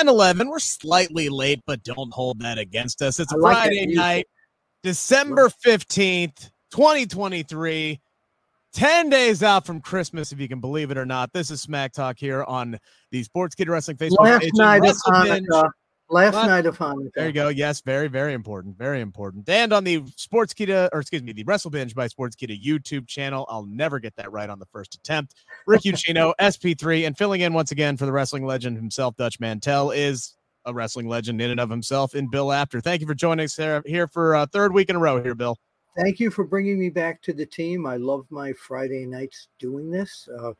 10 11. We're slightly late, but don't hold that against us. It's like Friday night, December 15th, 2023. 10 days out from Christmas, if you can believe it or not. This is Smack Talk here on the Sportskeeda Wrestling Facebook Last page. night Binge. Hanukkah. Last What? night of Hanukkah. There you go. Yes, very, very important. Very important. And on the Sportskeeda, or excuse me, the Wrestle Binge by Sportskeeda YouTube channel. I'll never get that right on the first attempt. Rick Ucchino, SP3, and filling in once again for the wrestling legend himself, Dutch Mantell, is a wrestling legend in and of himself in Bill Apter. Thank you for joining us here, here for a third week in a row here, Bill. Thank you for bringing me back to the team. I love my Friday nights doing this. Uh,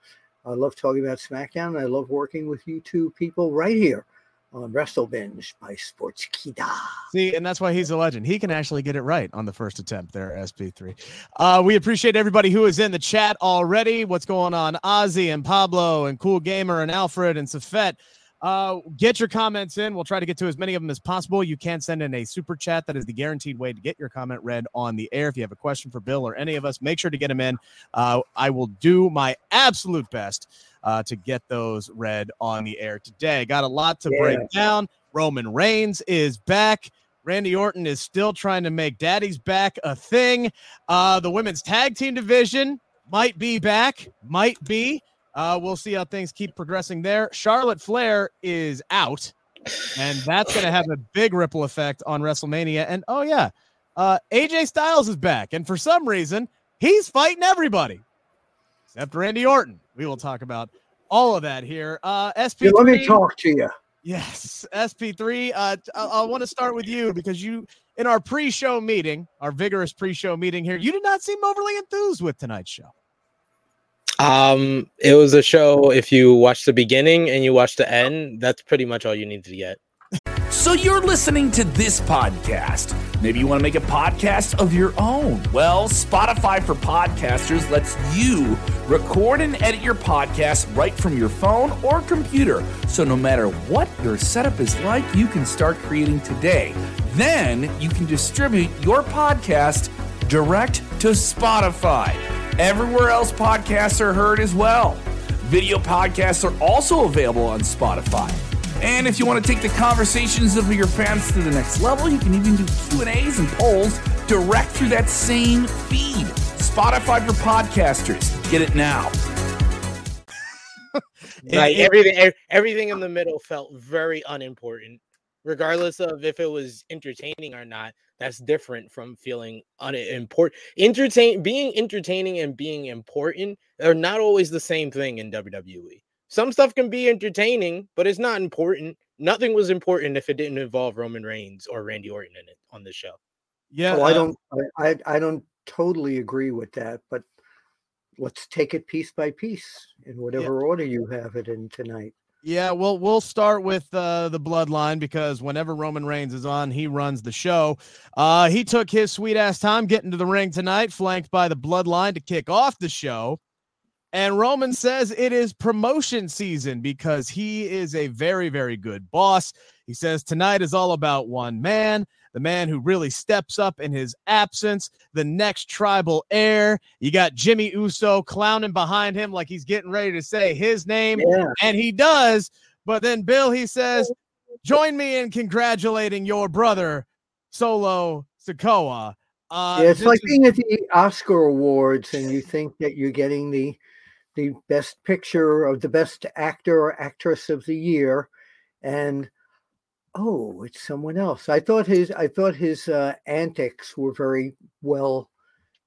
I love talking about SmackDown. I love working with you two people right here on Wrestle Binge by Sportskeeda. See, and that's why he's a legend. He can actually get it right on the first attempt there, SP3. Uh, we appreciate everybody who is in the chat already. What's going on? Ozzy and Pablo and Cool Gamer and Alfred and Safet. Uh, get your comments in. We'll try to get to as many of them as possible. You can send in a super chat. That is the guaranteed way to get your comment read on the air. If you have a question for Bill or any of us, make sure to get them in. Uh, I will do my absolute best uh, to get those read on the air today. Got a lot to break down. Roman Reigns is back. Randy Orton is still trying to make Daddy's back a thing. Uh, the women's tag team division might be back, might be. Uh, we'll see how things keep progressing there. Charlotte Flair is out, and that's going to have a big ripple effect on WrestleMania. And oh yeah, uh, AJ Styles is back, and for some reason, he's fighting everybody except Randy Orton. We will talk about all of that here. Uh, SP. Here, let me talk to you. Yes, SP3. Uh, I, I want to start with you because you, in our pre-show meeting, our vigorous pre-show meeting here, you did not seem overly enthused with tonight's show. Um, it was a show. If you watch the beginning and you watch the end, that's pretty much all you need to get. So you're listening to this podcast. Maybe you want to make a podcast of your own. Well, Spotify for Podcasters lets you record and edit your podcast right from your phone or computer. So no matter what your setup is like, you can start creating today. Then you can distribute your podcast direct to Spotify. Everywhere else podcasts are heard as well. Video podcasts are also available on Spotify. And if you want to take the conversations of your fans to the next level, you can even do Q&As and polls direct through that same feed. Spotify for podcasters. Get it now. Like it- everything, everything in the middle felt very unimportant, regardless of if it was entertaining or not. That's different from feeling unimportant. Entertain, being entertaining and being important are not always the same thing in WWE. Some stuff can be entertaining, but it's not important. Nothing was important if it didn't involve Roman Reigns or Randy Orton in it on the show. Yeah, Oh, I uh, don't. I, I I don't totally agree with that, but let's take it piece by piece in whatever order you have it in tonight. Yeah, well, we'll start with uh, the bloodline because whenever Roman Reigns is on, he runs the show. Uh, he took his sweet ass time getting to the ring tonight, flanked by the bloodline to kick off the show. And Roman says it is promotion season because he is a very, very good boss. He says tonight is all about one man, the man who really steps up in his absence, the next tribal heir. You got Jimmy Uso clowning behind him like he's getting ready to say his name Yeah, and he does. But then Bill, he says, "Join me in congratulating your brother, Solo Sikoa." Uh, yeah. It's like being at the Oscar Awards and you think that you're getting the the best picture of the best actor or actress of the year, and oh, it's someone else. I thought his I thought his uh, antics were very well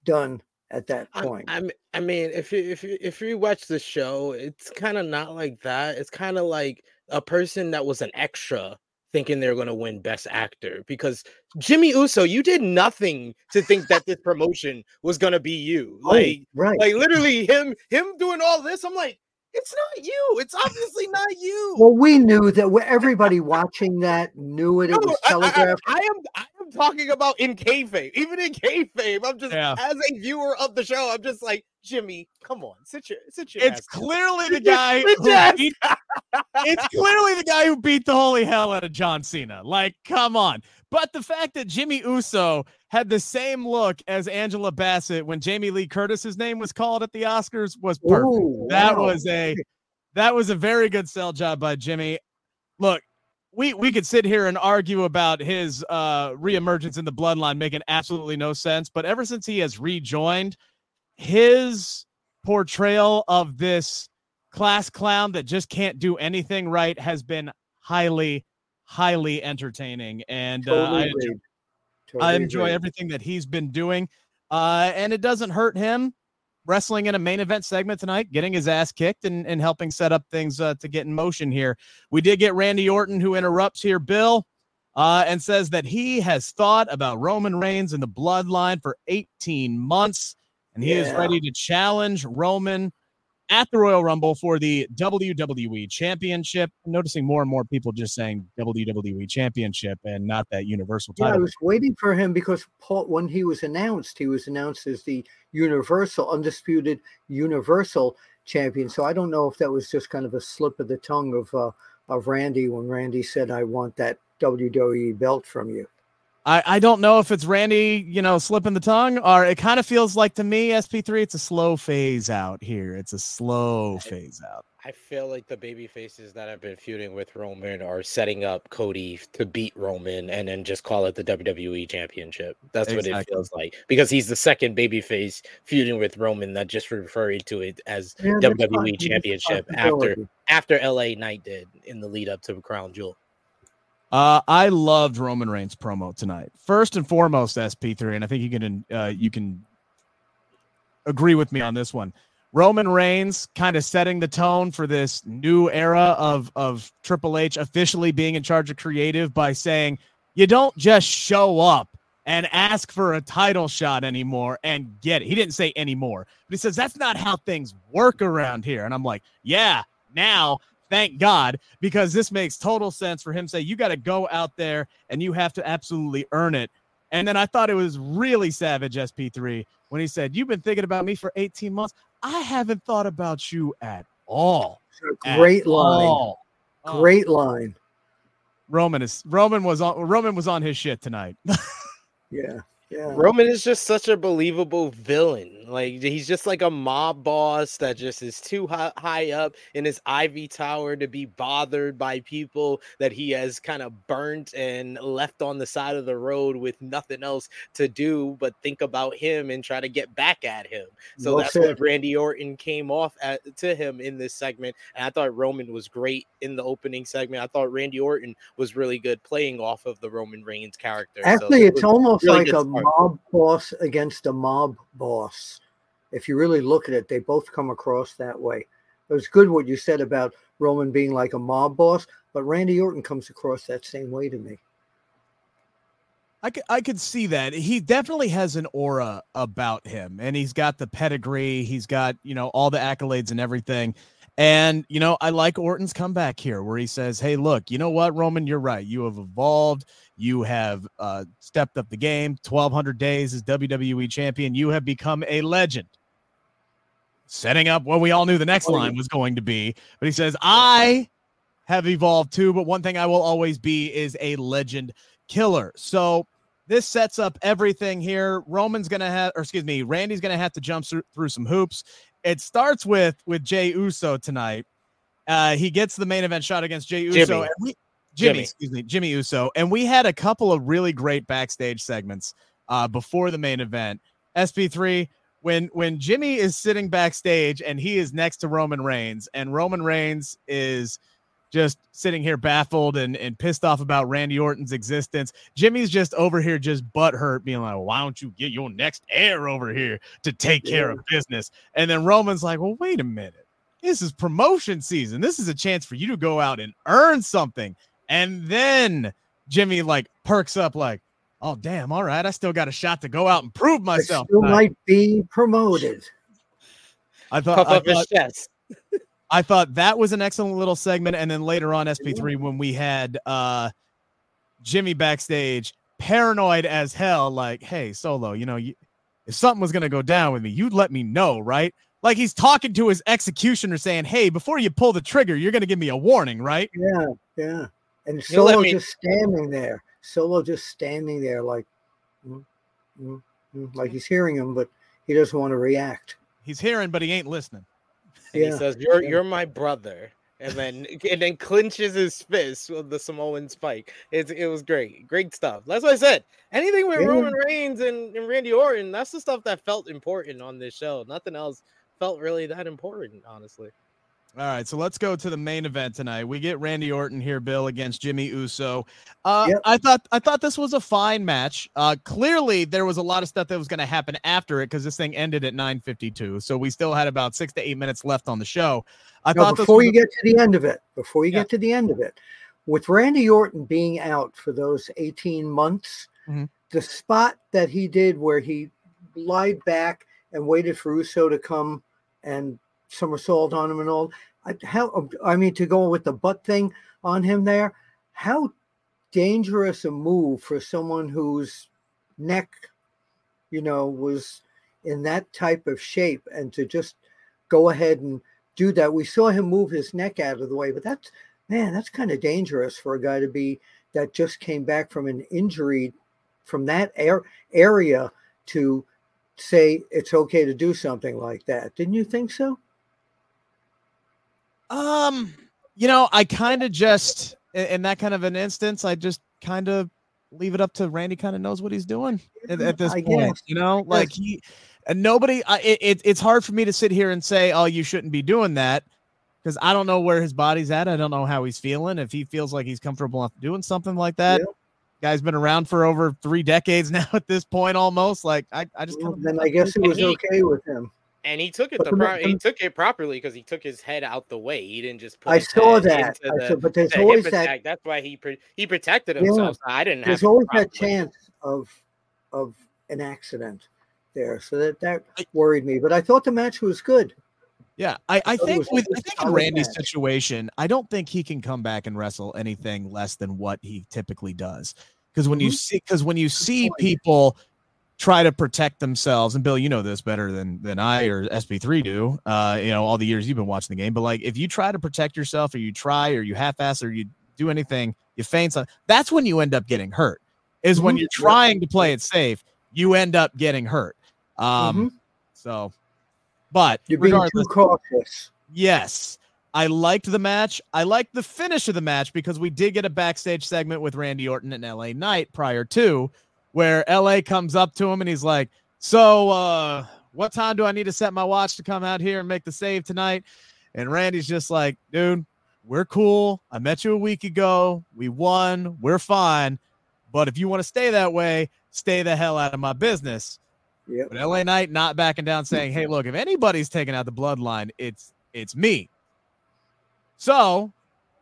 done at that point. I. I, I mean, if you if you if you watch the show, it's kind of not like that. It's kind of like a person that was an extra thinking they're going to win Best Actor because Jimmy Uso, you did nothing to think that this promotion was going to be you. Oh, Like, right. like literally him him doing all this. I'm like, it's not you. It's obviously not you. Well, we knew that everybody watching that knew it. It was I- I- I- telegraphed. I, am I am talking about in kayfabe. Even in kayfabe, I'm just Yeah. as a viewer of the show, I'm just like Jimmy. Come on, sit your sit your. it's ass clearly the guy. Who beat, it's clearly the guy who beat the holy hell out of John Cena. Like, come on. But the fact that Jimmy Uso had the same look as Angela Bassett when Jamie Lee Curtis's name was called at the Oscars was perfect. Ooh, that wow. was a that was a very good sell job by Jimmy. Look, we we could sit here and argue about his uh reemergence in the bloodline making absolutely no sense, but ever since he has rejoined, his portrayal of this class clown that just can't do anything right has been highly highly entertaining and uh, I, enjoy, I enjoy everything that he's been doing uh and it doesn't hurt him wrestling in a main event segment tonight, getting his ass kicked and, and helping set up things uh, to get in motion here. We did get Randy Orton, who interrupts here, Bill, uh, and says that he has thought about Roman Reigns and the bloodline for 18 months, and he yeah. is ready to challenge Roman at the Royal Rumble for the WWE Championship. I'm noticing more and more people just saying WWE Championship and not that Universal title. Yeah, I was waiting for him because Paul, when he was announced, he was announced as the Universal, undisputed Universal Champion. So I don't know if that was just kind of a slip of the tongue of uh, of Randy when Randy said, "I want that WWE belt from you." I, I don't know if it's Randy, you know, slipping the tongue, or it kind of feels like to me, SP3, it's a slow phase out here. It's a slow phase out. I feel like the baby faces that have been feuding with Roman are setting up Cody to beat Roman and then just call it the WWE Championship. That's exactly. what it feels like because he's the second baby face feuding with Roman that just referring to it as yeah, WWE Championship after after LA Knight did in the lead up to Crown Jewel. Uh, I loved Roman Reigns promo tonight. First and foremost, SP3, and I think you can uh, you can agree with me on this one. Roman Reigns kind of setting the tone for this new era of of Triple H officially being in charge of creative by saying you don't just show up and ask for a title shot anymore and get it. He didn't say anymore, but he says that's not how things work around here. And I'm like, yeah, now thank God, because this makes total sense for him. Say you got to go out there and you have to absolutely earn it. And then I thought it was really savage, SP3, when he said, You've been thinking about me for 18 months. I haven't thought about you at all. Great at line. All. Great oh. line. Roman is Roman was on Roman was on his shit tonight. yeah. Yeah. Roman is just such a believable villain. Like he's just like a mob boss that just is too high, high up in his ivy tower to be bothered by people that he has kind of burnt and left on the side of the road with nothing else to do but think about him and try to get back at him. So that's what Randy Orton came off at, to him in this segment. And I thought Roman was great in the opening segment. I thought Randy Orton was really good playing off of the Roman Reigns character. Actually, so it's almost really like a mob boss against a mob boss. If you really look at it, they both come across that way. It was good what you said about Roman being like a mob boss, but Randy Orton comes across that same way to me. I could, I could see that. He definitely has an aura about him, and he's got the pedigree. He's got, you know, all the accolades and everything. And, you know, I like Orton's comeback here where he says, Hey, look, you know what, Roman, you're right. You have evolved. You have uh, stepped up the game. 1,200 days as WWE champion. You have become a legend. Setting up what we all knew the next line was going to be. But he says, I have evolved too. But one thing I will always be is a legend killer. So this sets up everything here. Roman's going to have, or excuse me, Randy's going to have to jump through some hoops. It starts with with Jey Uso tonight. Uh, he gets the main event shot against Jey Uso. Jimmy. We, Jimmy, Jimmy, excuse me, Jimmy Uso, and we had a couple of really great backstage segments uh, before the main event. SP3 when when Jimmy is sitting backstage and he is next to Roman Reigns, and Roman Reigns is just sitting here baffled and, and pissed off about Randy Orton's existence. Jimmy's just over here just butt hurt, being like, why don't you get your next heir over here to take care yeah. of business? And then Roman's like, well, wait a minute. This is promotion season. This is a chance for you to go out and earn something. And then Jimmy like perks up like, oh damn, all right, I still got a shot to go out and prove myself. You might be promoted. I thought, Puff I up thought, his chest. I thought that was an excellent little segment. And then later on, SP3, when we had uh, Jimmy backstage, paranoid as hell, like, hey, Solo, you know, you, if something was going to go down with me, you'd let me know, right? Like he's talking to his executioner saying, hey, before you pull the trigger, you're going to give me a warning, right? Yeah, yeah. And Solo me- just standing there. Solo just standing there like, mm, mm, mm, like he's hearing him, but he doesn't want to react. He's hearing, but he ain't listening yeah. he says, "You're you're my brother." and then and then clinches his fist with the Samoan spike. It's it was great, great stuff. That's what I said. Anything with Yeah. Roman Reigns and, and Randy Orton, that's the stuff that felt important on this show. Nothing else felt really that important, honestly. All right, so let's go to the main event tonight. We get Randy Orton here, Bill, against Jimmy Uso. Uh, Yep. I thought I thought this was a fine match. Uh, clearly, there was a lot of stuff that was going to happen after it because this thing ended at 9:52, so we still had about six to eight minutes left on the show. I No, thought before you get to the end of it, before you Yeah. get to the end of it, with Randy Orton being out for those 18 months, Mhm. the spot that he did where he lied back and waited for Uso to come and somersault on him and all, I, how, um, I mean, to go with the butt thing on him there, how dangerous a move for someone whose neck, you know, was in that type of shape and to just go ahead and do that. We saw him move his neck out of the way, but that's man, that's kind of dangerous for a guy to be that just came back from an injury from that air, area to say it's okay to do something like that. Didn't you think so? Um, you know, I kind of just in, that kind of an instance, I just kind of leave it up to Randy. Kind of knows what he's doing at, at this I point. guess. You know, like he and nobody. I, it, it, it's hard for me to sit here and say, "Oh, you shouldn't be doing that," because I don't know where his body's at. I don't know how he's feeling. If he feels like he's comfortable enough doing something like that, Yeah. guy's been around for over three decades now. At this point, almost like I, I just Well, then I guess it was he- okay with him. And he took it But the the pro- he took it properly because he took his head out the way. He didn't just put I his saw head that. into I the- saw, but there's the always that. That's why he pre- he protected Yeah. himself. So I didn't have there's any always problem that chance of of an accident there. So that that worried me. But I thought the match was good. Yeah, I, I thought it think with just I a think in Randy's match. situation, I don't think he can come back and wrestle anything less than what he typically does. Because when you Mhm. see because when you see point. people try to protect themselves, and Bill, you know this better than than I or SP3 do. Uh, you know, all the years you've been watching the game, but like if you try to protect yourself, or you try, or you half-ass, or you do anything, you faint. something. That's when you end up getting hurt. Is when Mhm. you're trying to play it safe, you end up getting hurt. Um, Mhm. so, but You're being too cautious. Yes. I liked the match. I liked the finish of the match because we did get a backstage segment with Randy Orton and LA Knight prior to where LA comes up to him and he's like, So, uh, what time do I need to set my watch to come out here and make the save tonight? And Randy's just like, Dude, we're cool. I met you a week ago. We won. We're fine. But if you want to stay that way, stay the hell out of my business. Yep. But LA Knight not backing down, saying, "Hey, look, if anybody's taking out the bloodline, it's it's me." So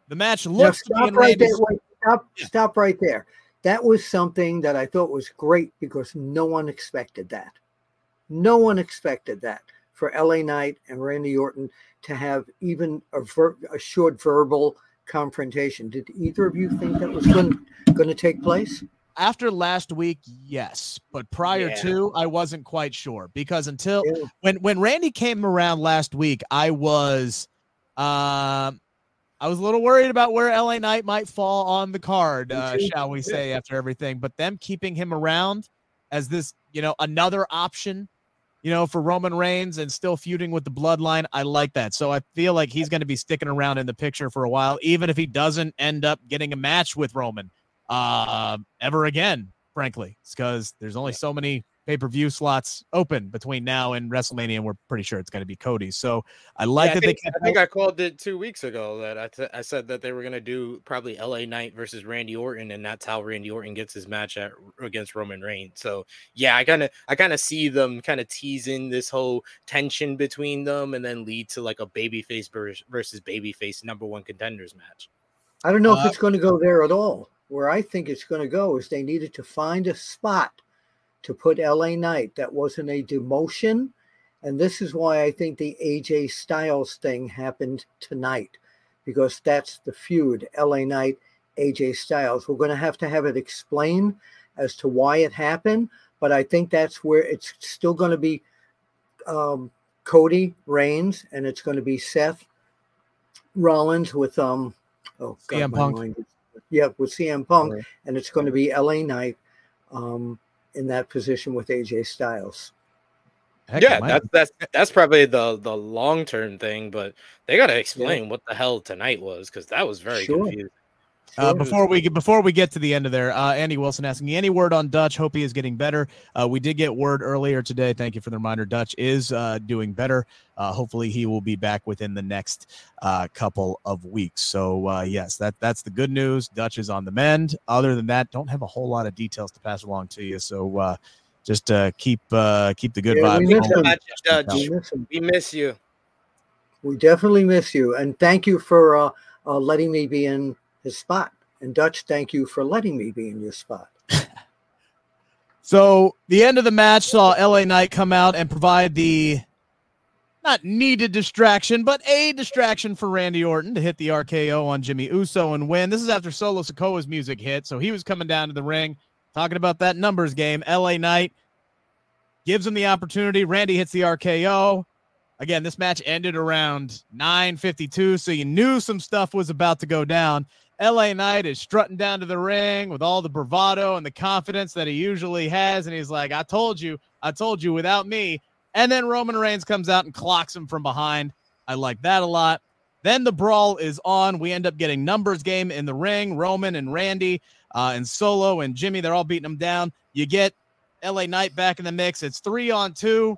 the match Now looks to be stop in right there. Wait, stop, Yeah. stop right there. That was something that I thought was great because no one expected that. No one expected that for LA Knight and Randy Orton to have even a, ver- a short verbal confrontation. Did either of you think that was going going to take place? After last week, yes, but prior Yeah. to, I wasn't quite sure because until Yeah. when when Randy came around last week, I was, um, I was a little worried about where LA Knight might fall on the card, uh, shall we say, after everything. But them keeping him around as this, you know, another option, you know, for Roman Reigns and still feuding with the Bloodline, I like that. So I feel like he's going to be sticking around in the picture for a while, even if he doesn't end up getting a match with Roman uh, ever again. Frankly, because there's only so many pay per view slots open between now and WrestleMania, and we're pretty sure it's going to be Cody. So I like Yeah, I that think, they I think I called it two weeks ago that I, t- I said that they were going to do probably LA Knight versus Randy Orton, and that's how Randy Orton gets his match at, against Roman Reigns. So yeah, I kind of I kind of see them kind of teasing this whole tension between them, and then lead to like a babyface vers- versus babyface number one contenders match. I don't know Uh, if it's going to go there at all. Where I think it's going to go is they needed to find a spot to put LA Knight that wasn't a demotion. And this is why I think the AJ Styles thing happened tonight, because that's the feud LA Knight, AJ Styles. We're going to have to have it explained as to why it happened, but I think that's where it's still going to be um, Cody Reigns and it's going to be Seth Rollins with um oh CM Punk. mind yeah with CM Punk Right. and it's going to be LA Knight um in that position with AJ Styles. Heck, yeah, that's that's that's probably the the long term thing, but they got to explain what the hell tonight was because that was very Sure. confusing. Uh, before we get before we get to the end of there, uh, Andy Wilson asking any word on Dutch. Hope he is getting better. Uh, we did get word earlier today. Thank you for the reminder. Dutch is uh, doing better. Uh, hopefully, he will be back within the next uh, couple of weeks. So uh, yes, that that's the good news. Dutch is on the mend. Other than that, don't have a whole lot of details to pass along to you. So uh, just uh, keep uh, keep the good Yeah, we vibes. miss him. Dutch, We miss him. we miss you. We definitely miss you, and thank you for uh, uh, letting me be in his spot. And Dutch, thank you for letting me be in your spot. So the end of the match saw LA Knight come out and provide the not needed distraction, but a distraction for Randy Orton to hit the RKO on Jimmy Uso and win. This is after Solo Sikoa's music hit, so he was coming down to the ring talking about that numbers game. LA Knight gives him the opportunity. Randy hits the RKO. Again, this match ended around 9:52, so you knew some stuff was about to go down. LA Knight is strutting down to the ring with all the bravado and the confidence that he usually has. And he's like, I told you, I told you without me. And then Roman Reigns comes out and clocks him from behind. I like that a lot. Then the brawl is on. We end up getting numbers game in the ring. Roman and Randy uh, and Solo and Jimmy, they're all beating him down. You get LA Knight back in the mix. It's three on two.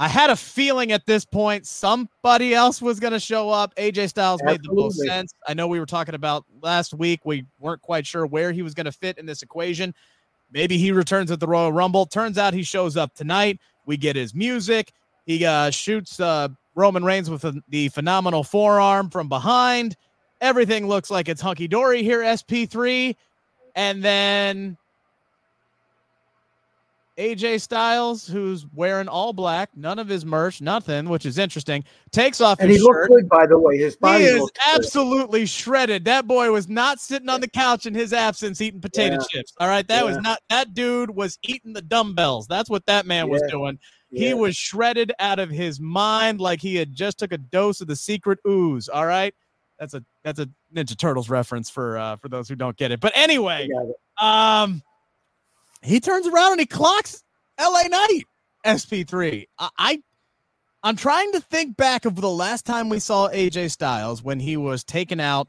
I had a feeling at this point somebody else was going to show up. AJ Styles made the most sense. I know we were talking about last week. We weren't quite sure where he was going to fit in this equation. Maybe he returns at the Royal Rumble. Turns out he shows up tonight. We get his music. He uh, shoots uh, Roman Reigns with the- the phenomenal forearm from behind. Everything looks like it's hunky dory here, SP3. And then AJ Styles, who's wearing all black, none of his merch, nothing, which is interesting, takes off And his he looked shirt. good, by the way. His He body is looked good. absolutely shredded. That boy was not sitting on the couch in his absence eating potato Yeah. chips. All right. That was not that dude was eating the dumbbells. That's what that man was Yeah. doing. He was shredded out of his mind like he had just took a dose of the secret ooze. All right. That's a that's a Ninja Turtles reference for uh for those who don't get it. But anyway, um he turns around and he clocks LA Knight SP3. I, I I'm trying to think back of the last time we saw AJ Styles when he was taken out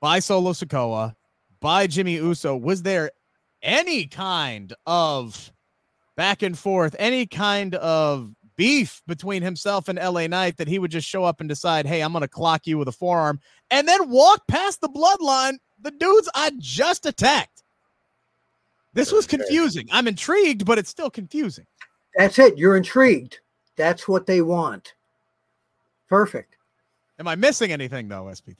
by Solo Sikoa, by Jimmy Uso. Was there any kind of back and forth, any kind of beef between himself and LA Knight that he would just show up and decide, hey, I'm going to clock you with a forearm and then walk past the bloodline, the dudes I just attacked? This was confusing. I'm intrigued, but it's still confusing. That's it. You're intrigued. That's what they want. Perfect. Am I missing anything though, SP3?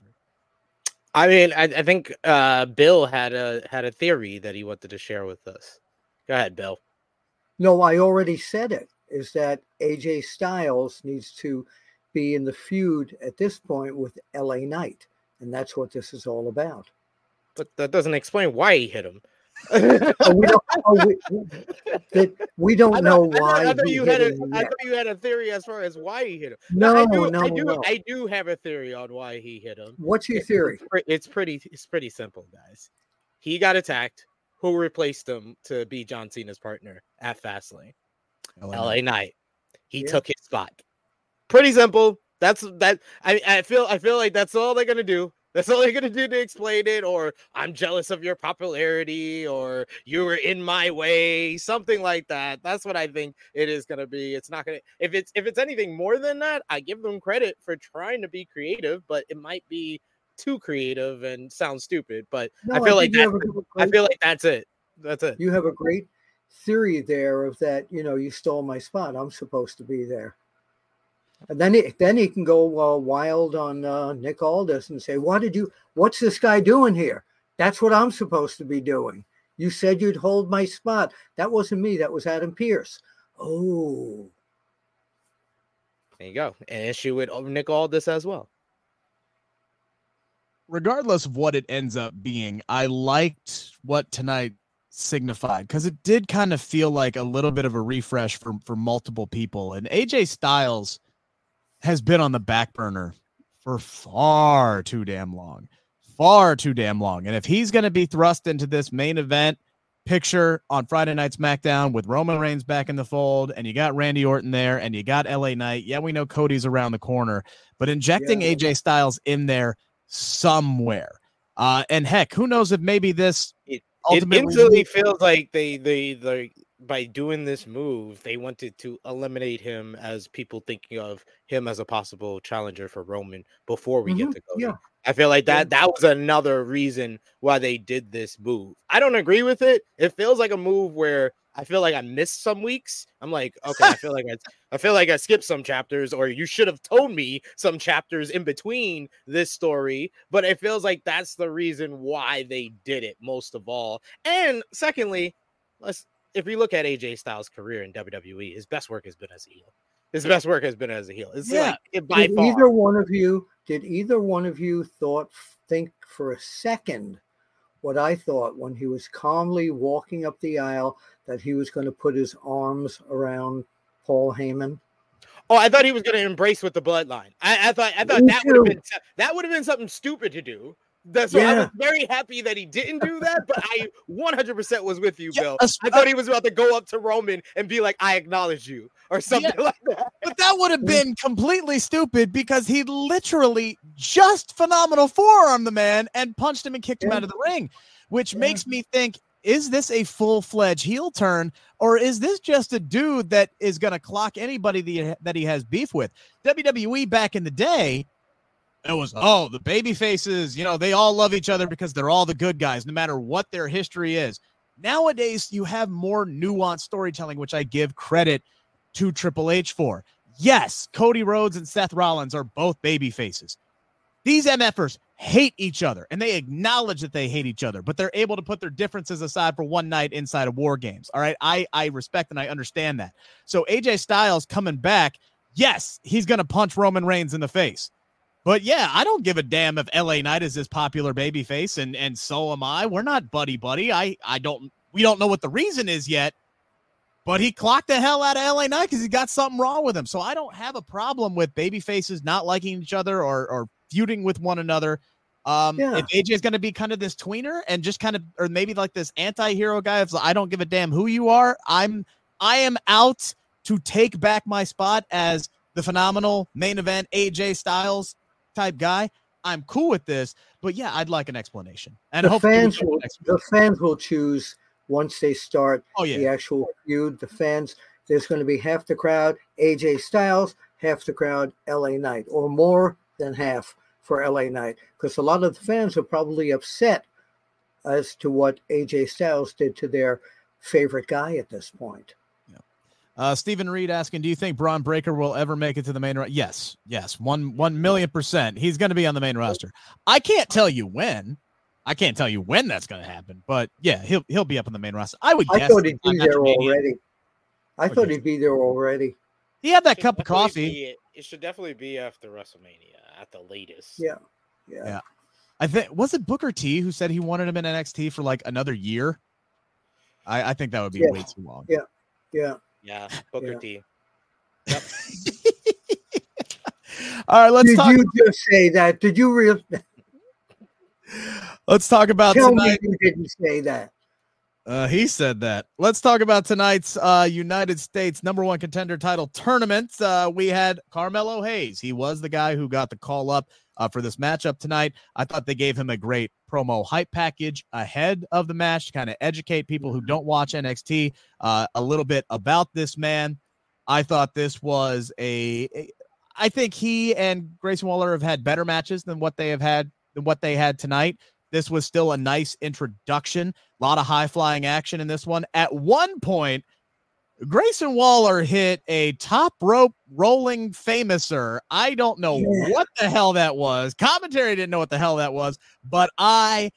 I mean, I, I think uh, Bill had a had a theory that he wanted to share with us. Go ahead, Bill. No, I already said it. Is that AJ Styles needs to be in the feud at this point with LA Knight, and that's what this is all about. But that doesn't explain why he hit him. Oh, we don't, oh, we, that we don't I know thought, I thought- why. I thought you had a, him I yet. thought you had a theory as far as why he hit him. No, I do, no, I do, no. I do have a theory on why he hit him. What's your It- theory? It's, it's pretty. It's pretty simple, guys. He got attacked. Who replaced him to be John Cena's partner at Fastlane? LA Knight. He Yeah. took his spot. Pretty simple. That's that. I I feel I feel like that's all they're gonna do. That's all they're gonna do to explain it. Or I'm jealous of your popularity, or you were in my way, something like that. That's what I think it is gonna be. It's not gonna. If it's if it's anything more than that, I give them credit for trying to be creative, but it might be too creative and sound stupid. But No, I feel like that. I feel like that's it. That's it. you have a great theory there of that you know you stole my spot i'm supposed to be there and then he, then he can go uh, wild on uh, nick aldis and say what did you what's this guy doing here that's what i'm supposed to be doing you said you'd hold my spot that wasn't me that was adam pearce oh There you go. An issue with Nick Aldis as well. regardless of what it ends up being, I liked what tonight signified because it did kind of feel like a little bit of a refresh for for multiple people. And AJ Styles has been on the back burner for far too damn long. Far too damn long. And if he's going to be thrust into this main event picture on Friday Night SmackDown with Roman Reigns back in the fold, and you got Randy Orton there, and you got LA Knight. Yeah, we know Cody's around the corner, but injecting Yeah. AJ Styles in there somewhere. Uh, and heck, who knows if maybe this It- It ultimately instantly feels like they they they by doing this move, they wanted to eliminate him as people thinking of him as a possible challenger for Roman before we Mhm, get to Cody. yeah. I feel like that that was another reason why they did this move. I don't agree with it. It feels like a move where I feel like I missed some weeks. I'm like, okay, I feel like I, I feel like I skipped some chapters, or you should have told me some chapters in between this story. But it feels like that's the reason why they did it most of all. And secondly, let's if we look at AJ Styles' career in WWE, his best work has been as a heel. His best work has been as a heel. It's Yeah. like by Did far. either one of you did either one of you thought think for a second what I thought when he was calmly walking up the aisle that he was going to put his arms around Paul Heyman? Oh, I thought he was going to embrace with the bloodline. I, I thought I thought Me that would have been that would have been something stupid to do. That's why I was very happy that he didn't do that. But I 100% was with you, Yeah, Bill. I thought he was about to go up to Roman and be like, "I acknowledge you" or something like that. But that would have been completely stupid because he literally just phenomenal forearm the man and punched him and kicked him out of the ring, which Yeah. makes me think is this a full fledged heel turn or is this just a dude that is going to clock anybody that he has beef with? WWE back in the day, it was, uh, oh, the baby faces, you know, they all love each other because they're all the good guys, no matter what their history is. Nowadays, you have more nuanced storytelling, which I give credit to Triple H for. Yes, Cody Rhodes and Seth Rollins are both baby faces. These MFers hate each other and they acknowledge that they hate each other, but they're able to put their differences aside for one night inside of war games. All right. I, I respect and I understand that. So AJ Styles coming back, yes, he's going to punch Roman Reigns in the face. But yeah, I don't give a damn if LA Knight is this popular baby face and and so am I. We're not buddy buddy. I I don't we don't know what the reason is yet. But he clocked the hell out of LA Knight because he got something wrong with him. So I don't have a problem with baby faces not liking each other or or feuding with one another. Um, Yeah. if AJ is going to be kind of this tweener and just kind of, or maybe like this anti-hero guy, if I don't give a damn who you are, I'm, I am out to take back my spot as the phenomenal main event AJ Styles type guy. I'm cool with this, but yeah, I'd like an explanation. And the fans will the fans will choose once they start Oh the actual feud. The fans there's going to be half the crowd AJ Styles, half the crowd LA Knight, or more than half for LA Knight, because a lot of the fans are probably upset as to what AJ Styles did to their favorite guy at this point. Uh, Stephen Reed asking, do you think Bron Breakker will ever make it to the main roster? Yes, yes, one one million percent. He's going to be on the main roster. I can't tell you when. I can't tell you when that's going to happen, but yeah, he'll he'll be up on the main roster. I would I guess. thought he'd be there already. I thought Okay. he'd be there already. He had that cup of coffee. be- it should definitely be after WrestleMania at the latest. Yeah. Yeah. Yeah. I think was it Booker T who said he wanted him in NXT for like another year. I, I think that would be Yeah. way too long. Yeah. Yeah. Yeah, Booker Yeah. T. All right, let's Did talk. you just say that? Did you really Let's talk about tell tonight. me you didn't say that? Uh, he said that. Let's talk about tonight's uh, United States number one contender title tournament. Uh, we had Carmelo Hayes. He was the guy who got the call up uh, for this matchup tonight. I thought they gave him a great promo hype package ahead of the match to kind of educate people who don't watch NXT uh, a little bit about this man. I thought this was a. I think he and Grayson Waller have had better matches than what they have had than what they had tonight. This was still a nice introduction. A lot of high flying action in this one. At one point, Grayson Waller hit a top rope rolling famouser. I don't know Yeah. what the hell that was. Commentary didn't know what the hell that was, but I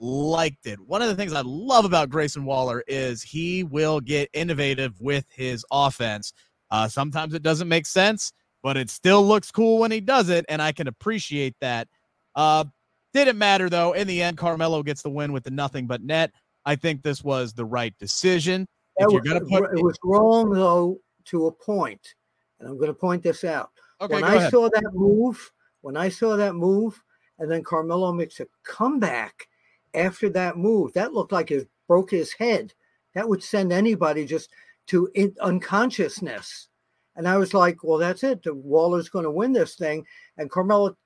liked it. One of the things I love about Grayson Waller is he will get innovative with his offense. Uh, sometimes it doesn't make sense, but it still looks cool when he does it, and I can appreciate that. Uh, didn't matter though. In the end, Carmelo gets the win with the nothing but net. I think this was the right decision. If you're gonna put it was wrong though to a point, and I'm going to point this out. okay, when I ahead. saw that move, when I saw that move, and then Carmelo makes a comeback after that move, that looked like his broke his head. That would send anybody just to in- unconsciousness. And I was like, well, that's it. The Waller's going to win this thing. And Carmelo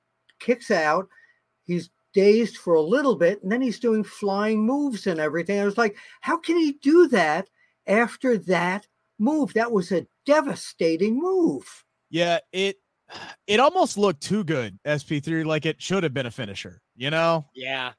kicks out. He's dazed for a little bit, and then he's doing flying moves and everything. I was like, how can he do that after that move? That was a devastating move. Yeah, it it almost looked too good, SP3, like it should have been a finisher, you know? Yeah.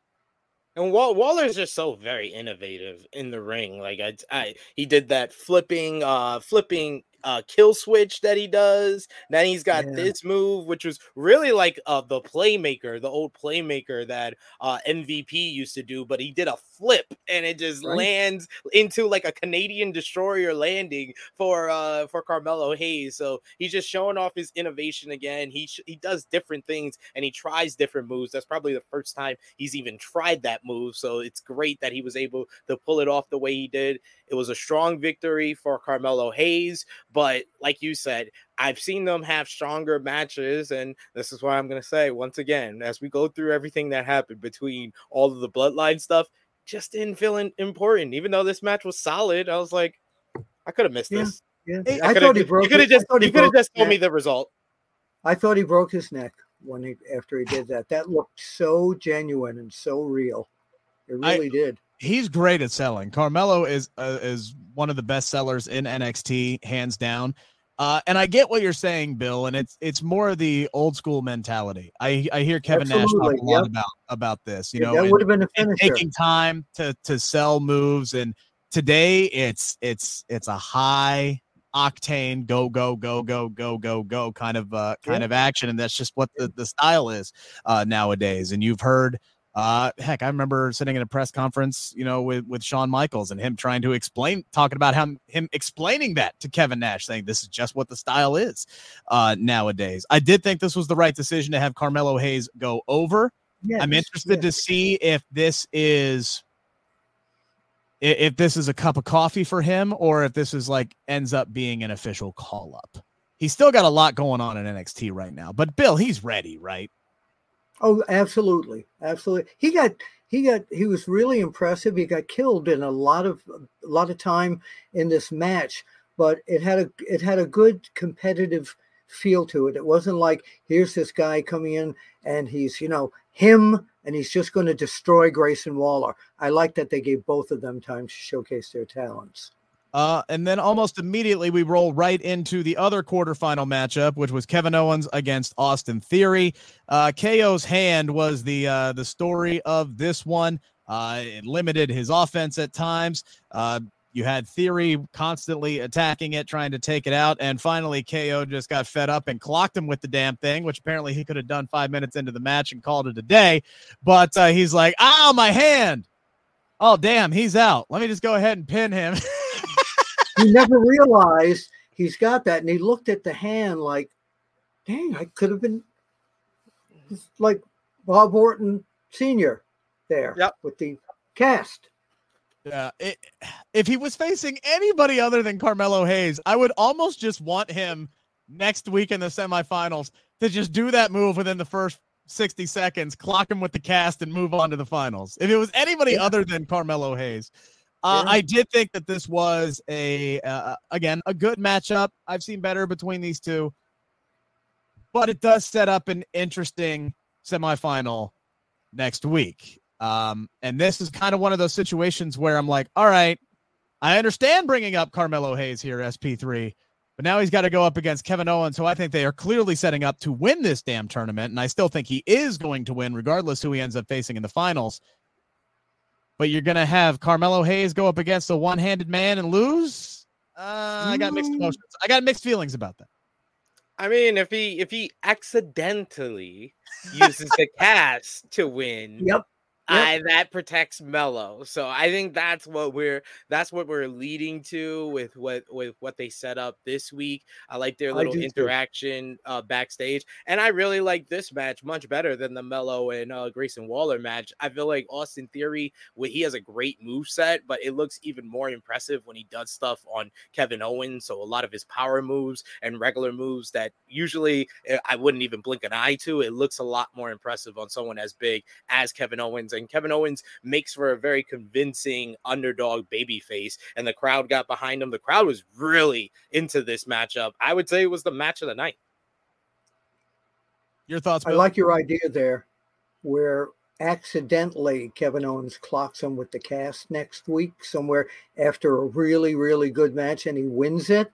And Wall- Waller's just so very innovative in the ring. Like I, I, he did that flipping, uh, flipping uh kill switch that he does. Then he's got Yeah. this move, which was really like uh the playmaker, the old playmaker that uh MVP used to do, but he did a flip and it just Right. lands into like a Canadian destroyer landing for uh for Carmelo Hayes. So he's just showing off his innovation again. He sh- he does different things and he tries different moves. That's probably the first time he's even tried that move. So it's great that he was able to pull it off the way he did. It was a strong victory for Carmelo Hayes, but like you said, I've seen them have stronger matches, and this is why I'm gonna say once again, as we go through everything that happened between all of the bloodline stuff, just didn't feel in- important. Even though this match was solid, I was like, I could have missed Yeah. this. Yeah, Hey, I thought he broke. You could have just you could have just told me the result. I thought he broke his neck when he after he did that. That looked so genuine and so real. It I- really did. He's great at selling. Carmelo is uh, is one of the best sellers in NXT, hands down. Uh, and I get what you're saying, Bill, and it's it's more of the old school mentality. I I hear Kevin Nash Absolutely, talk a lot yep. about about this. You Yeah, know, that would have been a finisher. taking time to to sell moves and today it's it's it's a high octane go go go go go go go kind of uh kind Yeah. of action and that's just what the the style is uh nowadays and you've heard uh heck i remember sitting in a press conference you know with with Shawn Michaels and him trying to explain talking about him him explaining that to Kevin Nash saying this is just what the style is uh nowadays i did think this was the right decision to have Carmelo Hayes go over I'm Yes, interested to see if this is if this is a cup of coffee for him or if this is like ends up being an official call up. He's still got a lot going on in NXT right now, but Bill, he's ready, right? Oh, absolutely, absolutely. He got he got he was really impressive. He got killed in a lot of a lot of time in this match, but it had a it had a good competitive feel to it. It wasn't like here's this guy coming in and he's you know him and he's just going to destroy Grayson Waller. I like that they gave both of them time to showcase their talents. Uh, and then almost immediately we roll right into the other quarterfinal matchup, which was Kevin Owens against Austin Theory. Uh, KO's hand was the uh, the story of this one. Uh, it limited his offense at times. Uh, you had Theory constantly attacking it, trying to take it out, and finally KO just got fed up and clocked him with the damn thing, which apparently he could have done five minutes into the match and called it a day. But uh, he's like, "Ow, my hand! Oh, damn, he's out. Let me just go ahead and pin him." he never realized he's got that, and he looked at the hand like, "Dang, I could have been like Bob Orton Senior there Yep. with the cast." Yeah, it, if he was facing anybody other than Carmelo Hayes, I would almost just want him next week in the semifinals to just do that move within the first 60 seconds, clock him with the cast, and move on to the finals. If it was anybody Yeah. other than Carmelo Hayes, uh, Yeah. I did think that this was a uh, again a good matchup. I've seen better between these two, but it does set up an interesting semifinal next week. Um, and this is kind of one of those situations where I'm like, all right, I understand bringing up Carmelo Hayes here, SP3, but now he's got to go up against Kevin Owens, who I think they are clearly setting up to win this damn tournament. And I still think he is going to win, regardless who he ends up facing in the finals. But you're going to have Carmelo Hayes go up against a one handed man and lose? Uh, I got mixed emotions. I got mixed feelings about that. I mean, if he if he accidentally uses the cast to win, Yep. I, that protects Mello. So I think that's what we're that's what we're leading to with what with what they set up this week. I like their little interaction uh, backstage, and I really like this match much better than the Mello and uh, Grayson Waller match. I feel like Austin Theory, wh- he has a great move set, but it looks even more impressive when he does stuff on Kevin Owens. So a lot of his power moves and regular moves that usually eh, I wouldn't even blink an eye to. It looks a lot more impressive on someone as big as Kevin Owens and and Kevin Owens makes for a very convincing underdog baby face, and the crowd got behind him. The crowd was really into this matchup. I would say it was the match of the night. Your thoughts? I like your idea there, where accidentally Kevin Owens clocks him with the cast next week somewhere after a really, really good match and he wins it.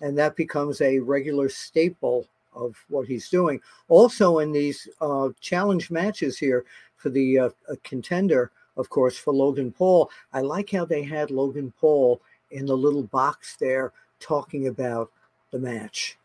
And that becomes a regular staple of what he's doing. Also, in these uh, challenge matches here for the uh, contender, of course, for Logan Paul, I like how they had Logan Paul in the little box there talking about the match.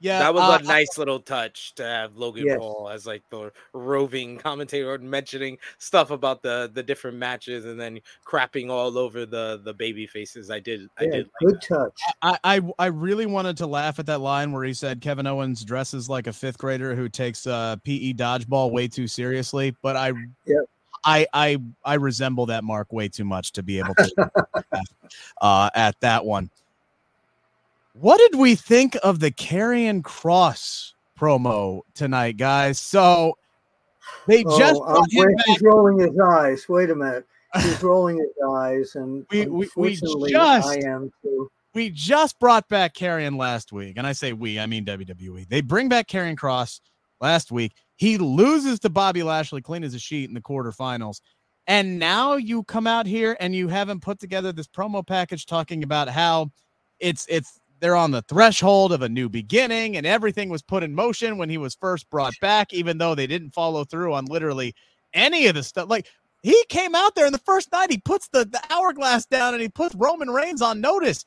Yeah, that was uh, a nice little touch to have Logan Yes. Paul as like the roving commentator mentioning stuff about the the different matches and then crapping all over the the baby faces. I did I did like good that. touch. I, I I really wanted to laugh at that line where he said Kevin Owens dresses like a fifth grader who takes uh, PE dodgeball way too seriously, but I Yep. I I I resemble that mark way too much to be able to uh, at that one. What did we think of the Karrion Cross promo tonight, guys? So they just oh, um, brought him wait, back. he's rolling his eyes. Wait a minute. He's rolling his eyes, and We- we- we just- I am too. we just brought back Karrion last week, and I say we, I mean WWE. They bring back Karrion Cross last week. He loses to Bobby Lashley, clean as a sheet in the quarterfinals. And now you come out here and you haven't put together this promo package talking about how it's it's they're on the threshold of a new beginning and everything was put in motion when he was first brought back, even though they didn't follow through on literally any of the stuff. Like he came out there in the first night, he puts the, the hourglass down and he puts Roman Reigns on notice.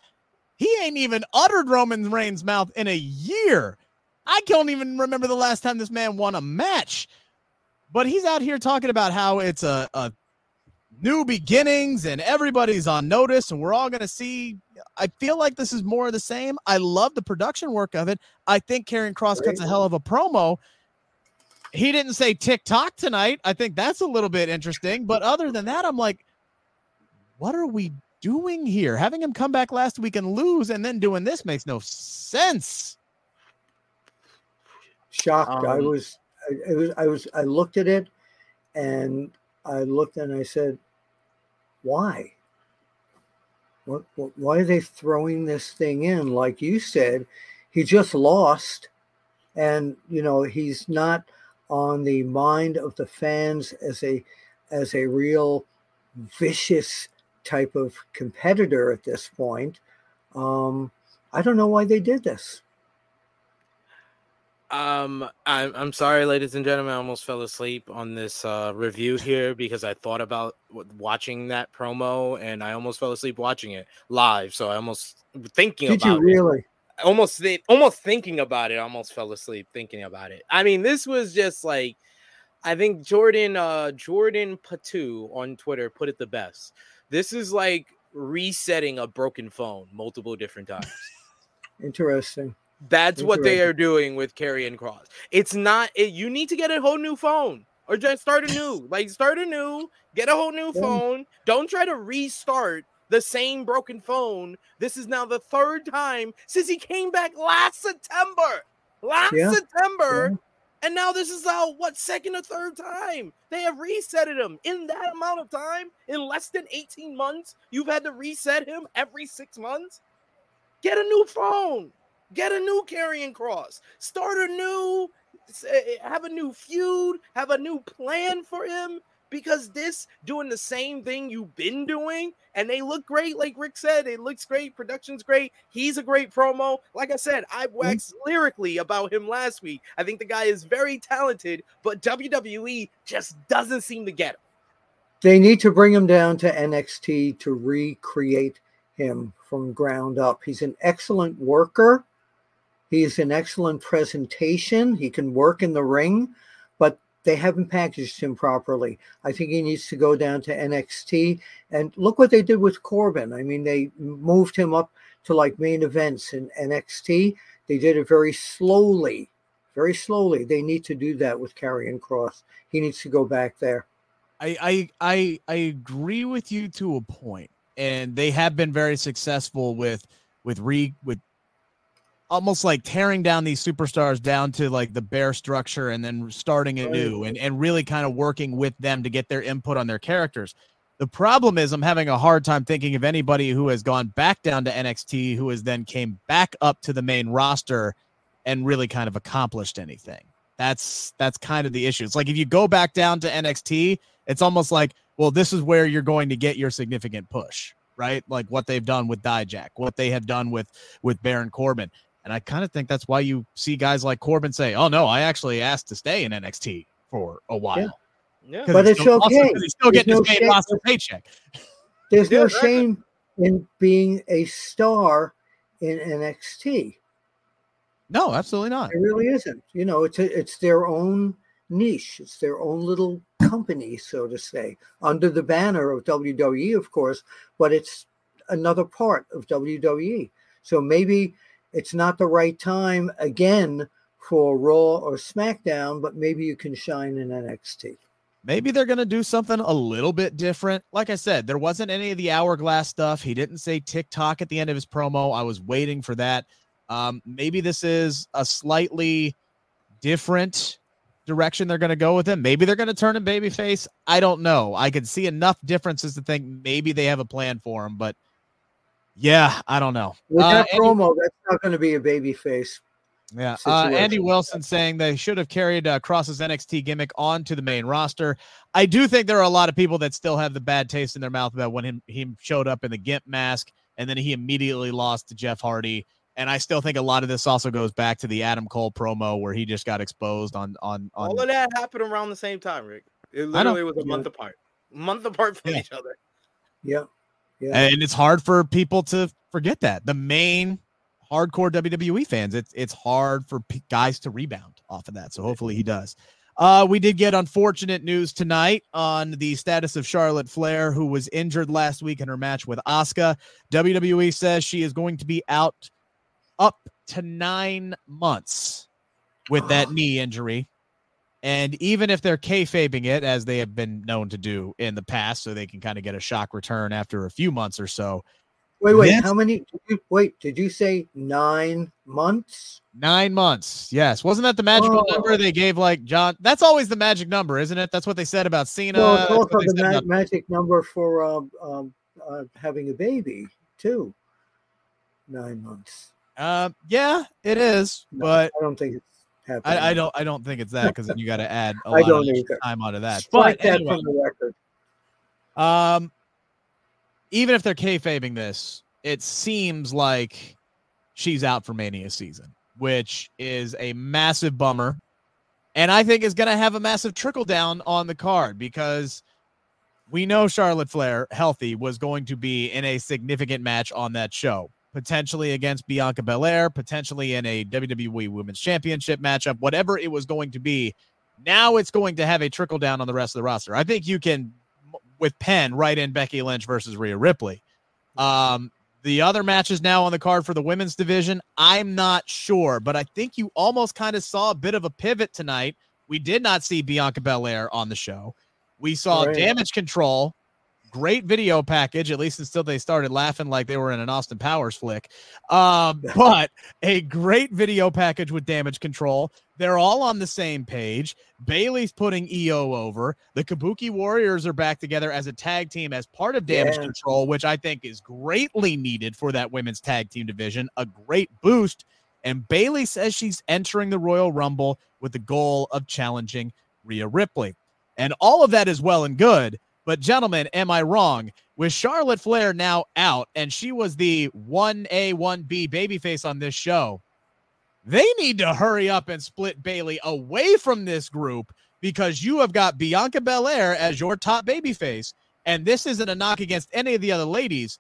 He ain't even uttered Roman Reigns' mouth in a year. I can't even remember the last time this man won a match. But he's out here talking about how it's a, a new beginnings and everybody's on notice and we're all going to see. I feel like this is more of the same. I love the production work of it. I think Karrion Cross cuts a hell of a promo. He didn't say TikTok tonight. I think that's a little bit interesting. But other than that, I'm like, what are we doing here? Having him come back last week and lose and then doing this makes no sense. shocked. I Um, was, I, I was, I was, I looked at it, and I looked and I said, "Why? What, what? Why are they throwing this thing in? Like you said, he just lost, and you know he's not on the mind of the fans as a, as a real vicious type of competitor at this point. Um, I don't know why they did this. Um, I'm I'm sorry, ladies and gentlemen. I almost fell asleep on this uh, review here because I thought about watching that promo and I almost fell asleep watching it live. So I almost thinking Did about you really? it, almost thi- almost thinking about it, I almost fell asleep thinking about it. I mean, this was just like I think Jordan uh Jordan Patu on Twitter put it the best. This is like resetting a broken phone multiple different times. Interesting. That's what they are doing with Karrion Cross. It's not. It, you need to get a whole new phone or just start a new. like start a new, get a whole new Yeah. phone. Don't try to restart the same broken phone. This is now the third time since he came back last September. Last Yeah. September. And now this is our what second or third time they have resetted him in that amount of time in less than 18 months. You've had to reset him every six months. Get a new phone. Get a new Karrion Cross. Start a new, eh, eh, have a new feud, have a new plan for him. Because this doing the same thing you've been doing, and they look great, like Rick said, it looks great, production's great. He's a great promo. Like I said, I waxed lyrically about him last week. I think the guy is very talented, but WWE just doesn't seem to get him. They need to bring him down to NXT to recreate him from ground up. He's an excellent worker. He's an excellent presentation. He can work in the ring, but they haven't packaged him properly. I think he needs to go down to NXT. And look what they did with Corbin. I mean, they moved him up to like main events in NXT. They did it very slowly, very slowly. They need to do that with Karrion Cross. He needs to go back there. I I I I agree with you to a point, and they have been very successful with with re with almost like tearing down these superstars down to like the bare structure and then starting anew and, and really kind of working with them to get their input on their characters. The problem is I'm having a hard time thinking of anybody who has gone back down to NXT who has then came back up to the main roster and really kind of accomplished anything. That's that's kind of the issue. It's like if you go back down to NXT, it's almost like, well, this is where you're going to get your significant push, right? Like what they've done with Dijak, what they have done with with Baron Corbin. And I kind of think that's why you see guys like Corbin say, "Oh no, I actually asked to stay in NXT for a while." Yeah. But it's still awesome, okay. 'cause He's still There's getting no his main roster paycheck. There's Yeah, no exactly. shame in being a star in NXT. No, absolutely not. It really isn't. You know, it's a, it's their own niche. It's their own little company, so to say, under the banner of WWE, of course, but it's another part of WWE. So maybe it's not the right time again for Raw or SmackDown, but maybe you can shine in NXT. Maybe they're going to do something a little bit different. Like I said, there wasn't any of the hourglass stuff. He didn't say TikTok at the end of his promo. I was waiting for that. Um, maybe this is a slightly different direction they're going to go with him. Maybe they're going to turn him babyface. I don't know. I could see enough differences to think maybe they have a plan for him, but yeah, I don't know. With Uh, that Andy- promo, that's not going to be a baby face. Yeah. Uh, Andy. Wilson saying they should have carried uh, Cross's NXT gimmick onto the main roster. I do think there are a lot of people that still have the bad taste in their mouth about when him he showed up in the gimp mask and then he immediately lost to Jeff Hardy. And I still think a lot of this also goes back to the Adam Cole promo where he just got exposed on on on. All of that happened around the same time, Rick. It literally was a month apart. Month apart from Yeah. each other. Yeah. Yeah. and it's hard for people to forget that the main hardcore WWE fans. It's it's hard for p- guys to rebound off of that. So hopefully he does. Uh, we did get unfortunate news tonight on the status of Charlotte Flair, who was injured last week in her match with Asuka. WWE says she is going to be out up to nine months with that knee injury. And even if they're kayfabing it, as they have been known to do in the past, so they can kind of get a shock return after a few months or so, Wait, wait. How many? Did you, wait, did you say nine months? Nine months. Yes. Wasn't that the magical Whoa. number they gave like John? That's always the magic number, isn't it? That's what they said about Cena. well, it's also the ma- about- magic number for um, um, uh, having a baby too. Nine months. Uh, yeah, it is, No, but I don't think it's happening. I, I don't. I don't think it's that because then you got to add a I lot of either. time onto that. Strike But that anyway, from the record. um, even if they're kayfabing this, it seems like she's out for Mania season, which is a massive bummer, and I think is going to have a massive trickle down on the card because we know Charlotte Flair, healthy, was going to be in a significant match on that show, potentially against Bianca Belair, potentially in a WWE Women's Championship matchup, whatever it was going to be. Now it's going to have a trickle down on the rest of the roster. I think you can, with Penn, write in Becky Lynch versus Rhea Ripley. Um, the other matches now on the card for the women's division, I'm not sure, but I think you almost kind of saw a bit of a pivot tonight. We did not see Bianca Belair on the show. We saw Right. damage control. Great video package, at least until they started laughing like they were in an Austin Powers flick. Um, but a great video package with damage control. They're all on the same page. Bayley's putting Iyo over. The Kabuki Warriors are back together as a tag team as part of damage Yeah. control, which I think is greatly needed for that women's tag team division. A great boost. And Bayley says she's entering the Royal Rumble with the goal of challenging Rhea Ripley. And all of that is well and good. But, gentlemen, am I wrong? With Charlotte Flair now out, and she was the 1A, 1B babyface on this show, they need to hurry up and split Bayley away from this group because you have got Bianca Belair as your top babyface. And this isn't a knock against any of the other ladies.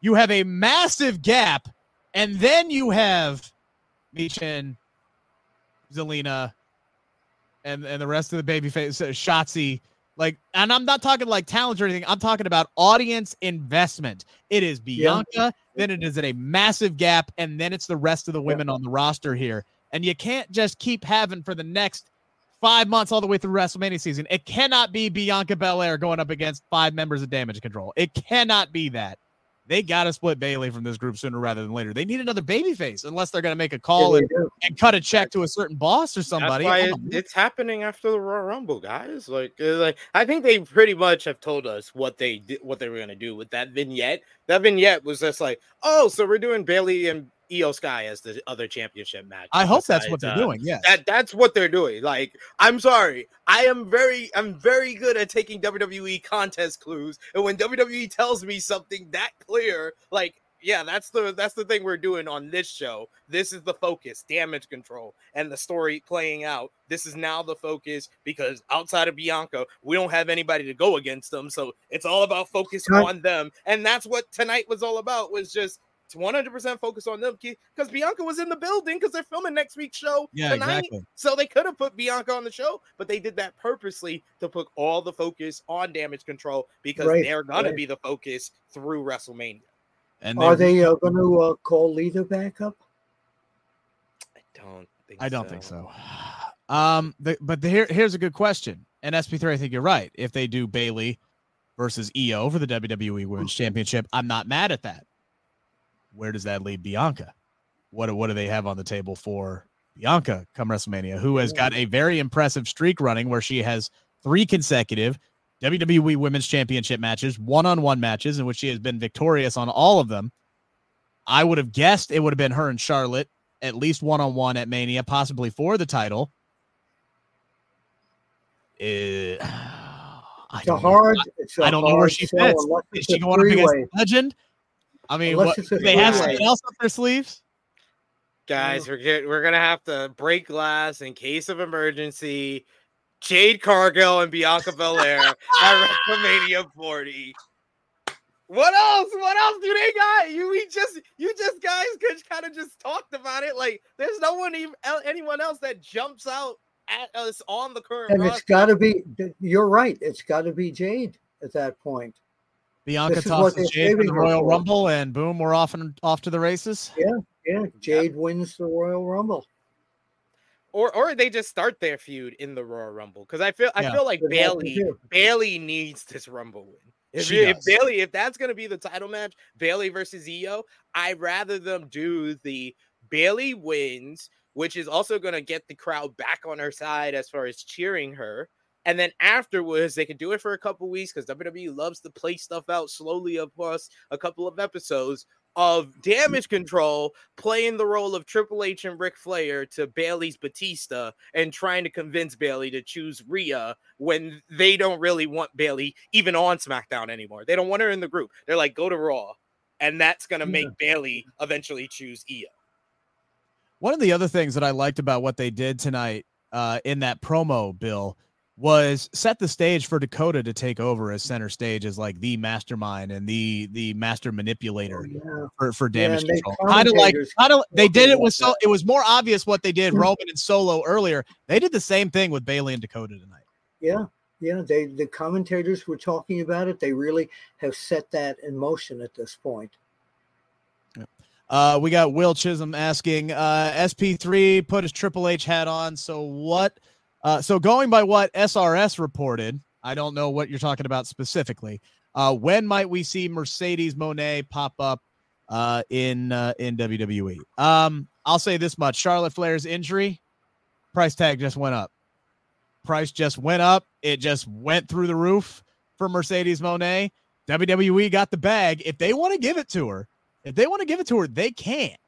You have a massive gap, and then you have Michin, Zelina, and and the rest of the babyface, uh, Shotzi. Like, and I'm not talking like talent or anything. I'm talking about audience investment. It is Bianca, then it is at a massive gap, and then it's the rest of the women on the roster here. And you can't just keep having for the next five months all the way through WrestleMania season. It cannot be Bianca Belair going up against five members of Damage Control. It cannot be that. They got to split Bayley from this group sooner rather than later. They need another babyface unless they're going to make a call Yeah, and, and cut a check to a certain boss or somebody. It, it's happening after the Royal Rumble, guys. Like, uh, like I think they pretty much have told us what they did, what they were gonna do with that vignette. That vignette was just like, oh, so we're doing Bayley and Iyo Sky as the other championship match. I hope that's what they're uh, doing. Yeah. That that's what they're doing. Like, I'm sorry, I am very, I'm very good at taking WWE contest clues, and when WWE tells me something that clear, like. Yeah, that's the that's the thing we're doing on this show. This is the focus, damage control, and the story playing out. This is now the focus because outside of Bianca, we don't have anybody to go against them. So it's all about focus on them, and that's what tonight was all about. Was just 100% focus on them because Bianca was in the building because they're filming next week's show Yeah, tonight. exactly. So they could have put Bianca on the show, but they did that purposely to put all the focus on damage control because Right, they're gonna be the focus through WrestleMania. And Are they uh, going to uh, call Lita back up? I don't think I don't think so. Um, the, but the, here, here's a good question. And SP3, I think you're right. If they do Bayley versus Iyo for the WWE Women's Championship, I'm not mad at that. Where does that leave Bianca? What what do they have on the table for Bianca come WrestleMania, who has got a very impressive streak running where she has three consecutive WWE Women's Championship matches, one-on-one matches in which she has been victorious on all of them. I would have guessed it would have been her and Charlotte at least one-on-one at Mania, possibly for the title. Eh, I It's a don't know. hard. I don't know where she fits. Is she going up against. Legend? I mean, what, it's do they have three-way. something else up their sleeves? Guys, we're get, we're gonna have to break glass in case of emergency. Jade Cargill and Bianca Belair at WrestleMania 40. What else? What else do they got? You we just you just guys could kind of just talked about it. Like there's no one even anyone else that jumps out at us on the current And it's got to be. You're right. It's got to be Jade at that point. Bianca This is tosses they're Jade for the Royal for. Rumble, and boom, we're off and off to the races. Yeah, yeah. Jade wins the Royal Rumble. or or they just start their feud in the Royal Rumble because I feel I Yeah. feel like Good Bayley. Bayley needs this Rumble win. If, She if. Bayley if that's gonna be the title match, Bayley versus Iyo, I'd rather them do the Bayley wins, which is also gonna get the crowd back on her side as far as cheering her. And then afterwards, they can do it for a couple weeks because WWE loves to play stuff out slowly across a couple of episodes of damage control playing the role of Triple H and Ric Flair to Bayley's Batista and trying to convince Bayley to choose Rhea when they don't really want Bayley even on SmackDown anymore. They don't want her in the group. They're like, go to Raw. And that's going to Yeah. make Bayley eventually choose Iyo. One of the other things that I liked about what they did tonight uh, in that promo, Bill, was set the stage for Dakota to take over as center stage as like the mastermind and the the master manipulator Yeah. for, for damage they control. Kind of like kind of they did it with so it was more obvious what they did Hmm. Roman and Solo earlier. They did the same thing with Bayley and Dakota tonight. Yeah, yeah. They the commentators were talking about it. They really have set that in motion at this point. Uh, we got Will Chisholm asking, uh, SP3 put his Triple H hat on. So what? Uh, so going by what SRS reported, I don't know what you're talking about specifically. Uh, when might we see Mercedes Moné pop up uh, in uh, in WWE? Um, I'll say this much: Charlotte Flair's injury price tag just went up. Price just went up. It just went through the roof for Mercedes Moné. WWE got the bag. If they want to give it to her, if they want to give it to her, they can't.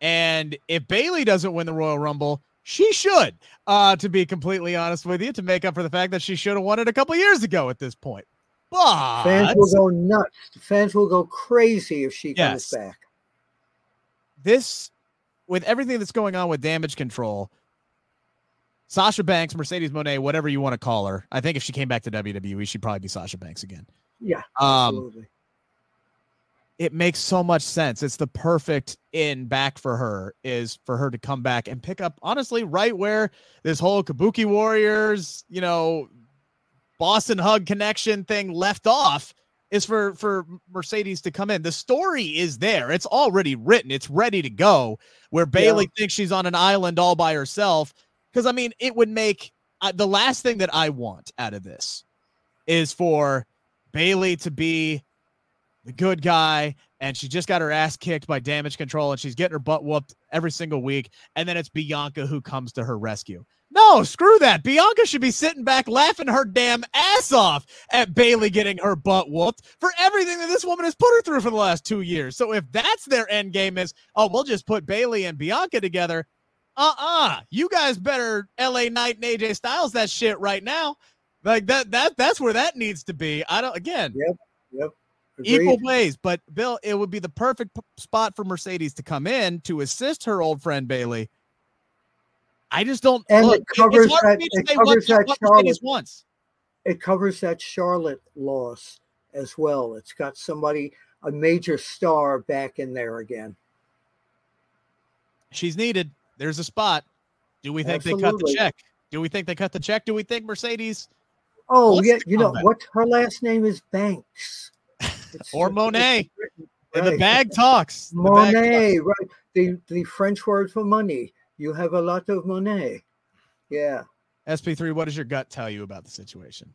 And if Bayley doesn't win the Royal Rumble, she should. Uh, to be completely honest with you, to make up for the fact that she should have won it a couple years ago at this point. But Fans will go nuts. Fans will go crazy if she Yes. comes back. this, with everything that's going on with damage control, Sasha Banks, Mercedes Moné, whatever you want to call her, I think if she came back to WWE, she'd probably be Sasha Banks again. Yeah, Um, absolutely. It makes so much sense. It's the perfect in back for her is for her to come back and pick up honestly right where this whole Kabuki Warriors, you know, Boss 'n' Hug connection thing left off is for for Mercedes to come in. The story is there. It's already written. It's ready to go. Where Bayley thinks she's on an island all by herself because I mean, it would make uh, the last thing that I want out of this is for Bayley to be the good guy, and she just got her ass kicked by damage control and she's getting her butt whooped every single week. And then it's Bianca who comes to her rescue. No, screw that. Bianca should be sitting back laughing her damn ass off at Bayley getting her butt whooped for everything that this woman has put her through for the last two years. So if that's their end game is, oh, we'll just put Bayley and Bianca together. Uh-uh. You guys better LA Knight and AJ Styles that shit right now. Like that that that's where that needs to be. I don't again. Yep. Yep. Agreed. Equal ways, but Bill, it would be the perfect p- spot for Mercedes to come in to assist her old friend Bayley. I just don't. And look, it covers that. It covers what, that Charlotte wants. It covers that Charlotte loss as well. It's got somebody, a major star, back in there again. She's needed. There's a spot. Do we think Absolutely. they cut the check? Do we think they cut the check? Do we think Mercedes? Oh yeah, you know what? Her last name is Banks. Or Monet. Right. The bag talks. Monet, bag talks. right? The the French word for money. You have a lot of Monet. Yeah. SP3, what does your gut tell you about the situation?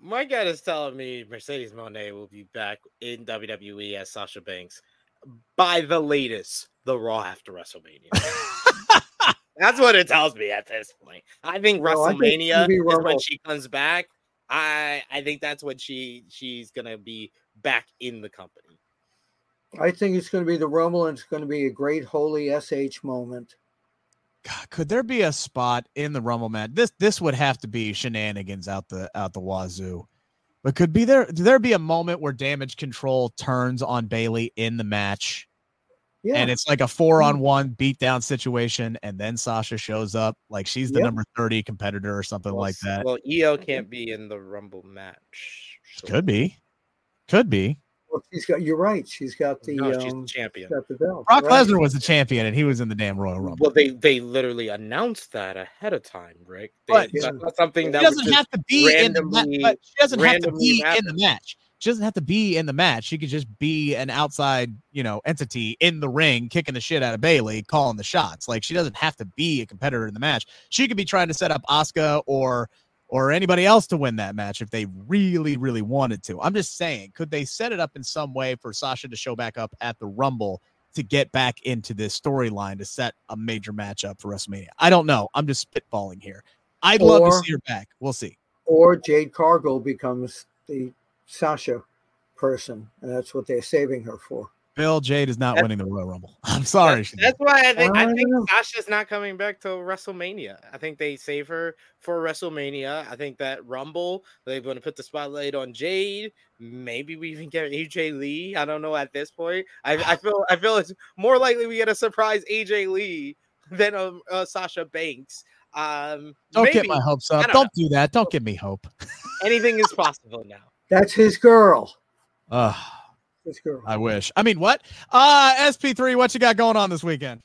My gut is telling me Mercedes Moné will be back in WWE as Sasha Banks by the latest, the Raw after WrestleMania. That's what it tells me at this point. I think no, WrestleMania I think is when she comes back. I I think that's when she she's gonna be back in the company. I think it's going to be the Rumble, and it's going to be a great holy sh moment. God, could there be a spot in the Rumble match? This this would have to be shenanigans out the out the wazoo. But could be there there be a moment where damage control turns on Bayley in the match? Yeah. And it's like a four on mm. one beatdown situation, and then Sasha shows up like she's the yep. number 30 competitor or something well, like that. Well, Iyo can't be in the Rumble match. So. Could be. Could be. Well, she's got. You're right. She's got the. No, she's um, the champion. Got the belt. Brock right. Lesnar was the champion, and he was in the damn Royal Rumble. Well, they they literally announced that ahead of time, Rick. They, but yeah. something that doesn't have to be in the match. She doesn't have to be happen. in the match. She doesn't have to be in the match. She could just be an outside, you know, entity in the ring, kicking the shit out of Bayley, calling the shots. Like she doesn't have to be a competitor in the match. She could be trying to set up Asuka or or anybody else to win that match if they really, really wanted to. I'm just saying, could they set it up in some way for Sasha to show back up at the Rumble to get back into this storyline to set a major matchup for WrestleMania? I don't know. I'm just spitballing here. I'd or, love to see her back. We'll see. Or Jade Cargill becomes the Sasha person, and that's what they're saving her for. Bill Jade is not that's, winning the Royal Rumble. I'm sorry. That's, why I think I think Sasha's not coming back to WrestleMania. I think they save her for WrestleMania. I think that Rumble they're going to put the spotlight on Jade. Maybe we even get AJ Lee. I don't know at this point. I, I feel I feel it's more likely we get a surprise AJ Lee than a, a Sasha Banks. Um, don't maybe, get my hopes up. Don't, don't do that. Don't give me hope. Anything is possible now. That's his girl. Uh I wish. I mean, what? Uh, SP3, what you got going on this weekend?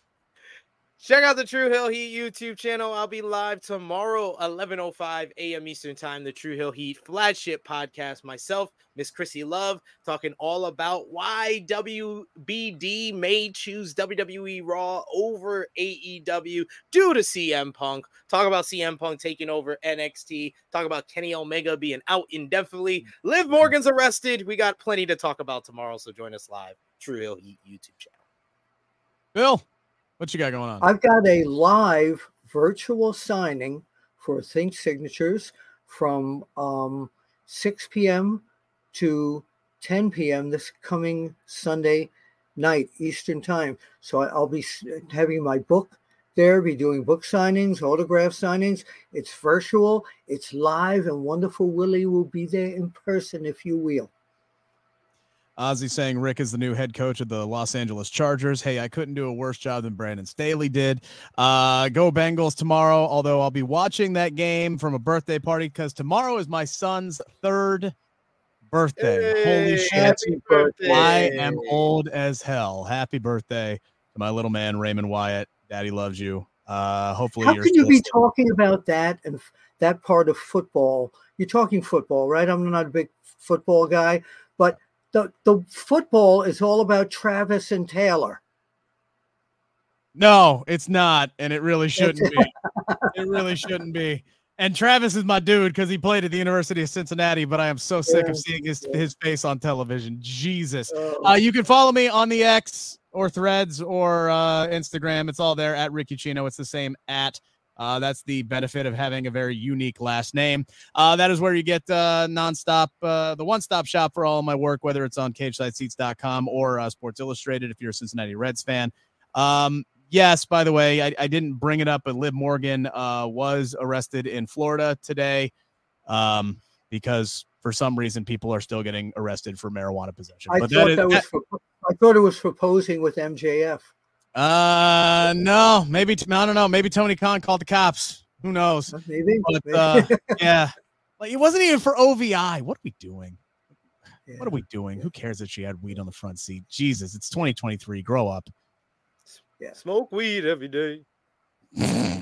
Check out the True Hill Heat YouTube channel. I'll be live tomorrow, 11.05 a.m. Eastern Time, the True Hill Heat flagship podcast. Myself, Miss Chrissy Love, talking all about why WBD may choose WWE Raw over AEW due to CM Punk. Talk about CM Punk taking over NXT. Talk about Kenny Omega being out indefinitely. Mm-hmm. Liv Morgan's arrested. We got plenty to talk about tomorrow, so join us live, True Hill Heat YouTube channel. Bill. What you got going on? I've got a live virtual signing for Think Signatures from um, 6 p.m. to 10 p.m. this coming Sunday night Eastern Time. So I'll be having my book there, be doing book signings, autograph signings. It's virtual, it's live, and Wonderful Willie will be there in person, if you will. Ozzy saying Rick is the new head coach of the Los Angeles Chargers. Hey, I couldn't do a worse job than Brandon Staley did. Uh, go Bengals tomorrow, although I'll be watching that game from a birthday party because tomorrow is my son's third birthday. Holy shit. Birthday. I am old as hell. Happy birthday to my little man, Raymond Wyatt. Daddy loves you. Uh, hopefully, how can you be still- talking about that and that part of football? You're talking football, right? I'm not a big football guy, but the the football is all about Travis and Taylor. No, it's not, and it really shouldn't be. it really shouldn't be. And Travis is my dude because he played at the University of Cincinnati, but I am so sick Yeah, of seeing his, yeah. his face on television. Jesus. Oh, Uh, you can follow me on the X or Threads or uh, Instagram. It's all there at Rick Ucchino. It's the same at. Uh, that's the benefit of having a very unique last name. Uh, that is where you get uh, nonstop, uh, the one-stop shop for all my work, whether it's on CageSideSeats.com or uh, Sports Illustrated. If you're a Cincinnati Reds fan. Um, yes, by the way, I, I didn't bring it up, but Liv Morgan uh, was arrested in Florida today um, because for some reason people are still getting arrested for marijuana possession. I but thought that is, that was for, I thought it was for posing with MJF. Uh, no, maybe I don't know. Maybe Tony Khan called the cops. Who knows? Maybe. But maybe. uh, yeah, like it wasn't even for OVI. What are we doing? Yeah. What are we doing? Who cares that she had weed on the front seat? Jesus, it's 2023. Grow up. Yeah. Smoke weed every day.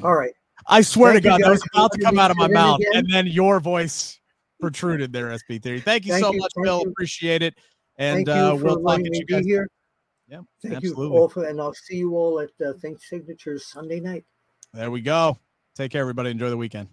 All right. I swear Thank to God, that was about to come out of my mouth, again. and then your voice protruded there, SP Theory. Thank you Thank so you, much, thank Bill. you. Appreciate it. And uh, we'll talk letting at you be guys. here. Yeah, Thank absolutely. you all for, and I'll see you all at uh, Think Signatures Sunday night. There we go. Take care, everybody. Enjoy the weekend.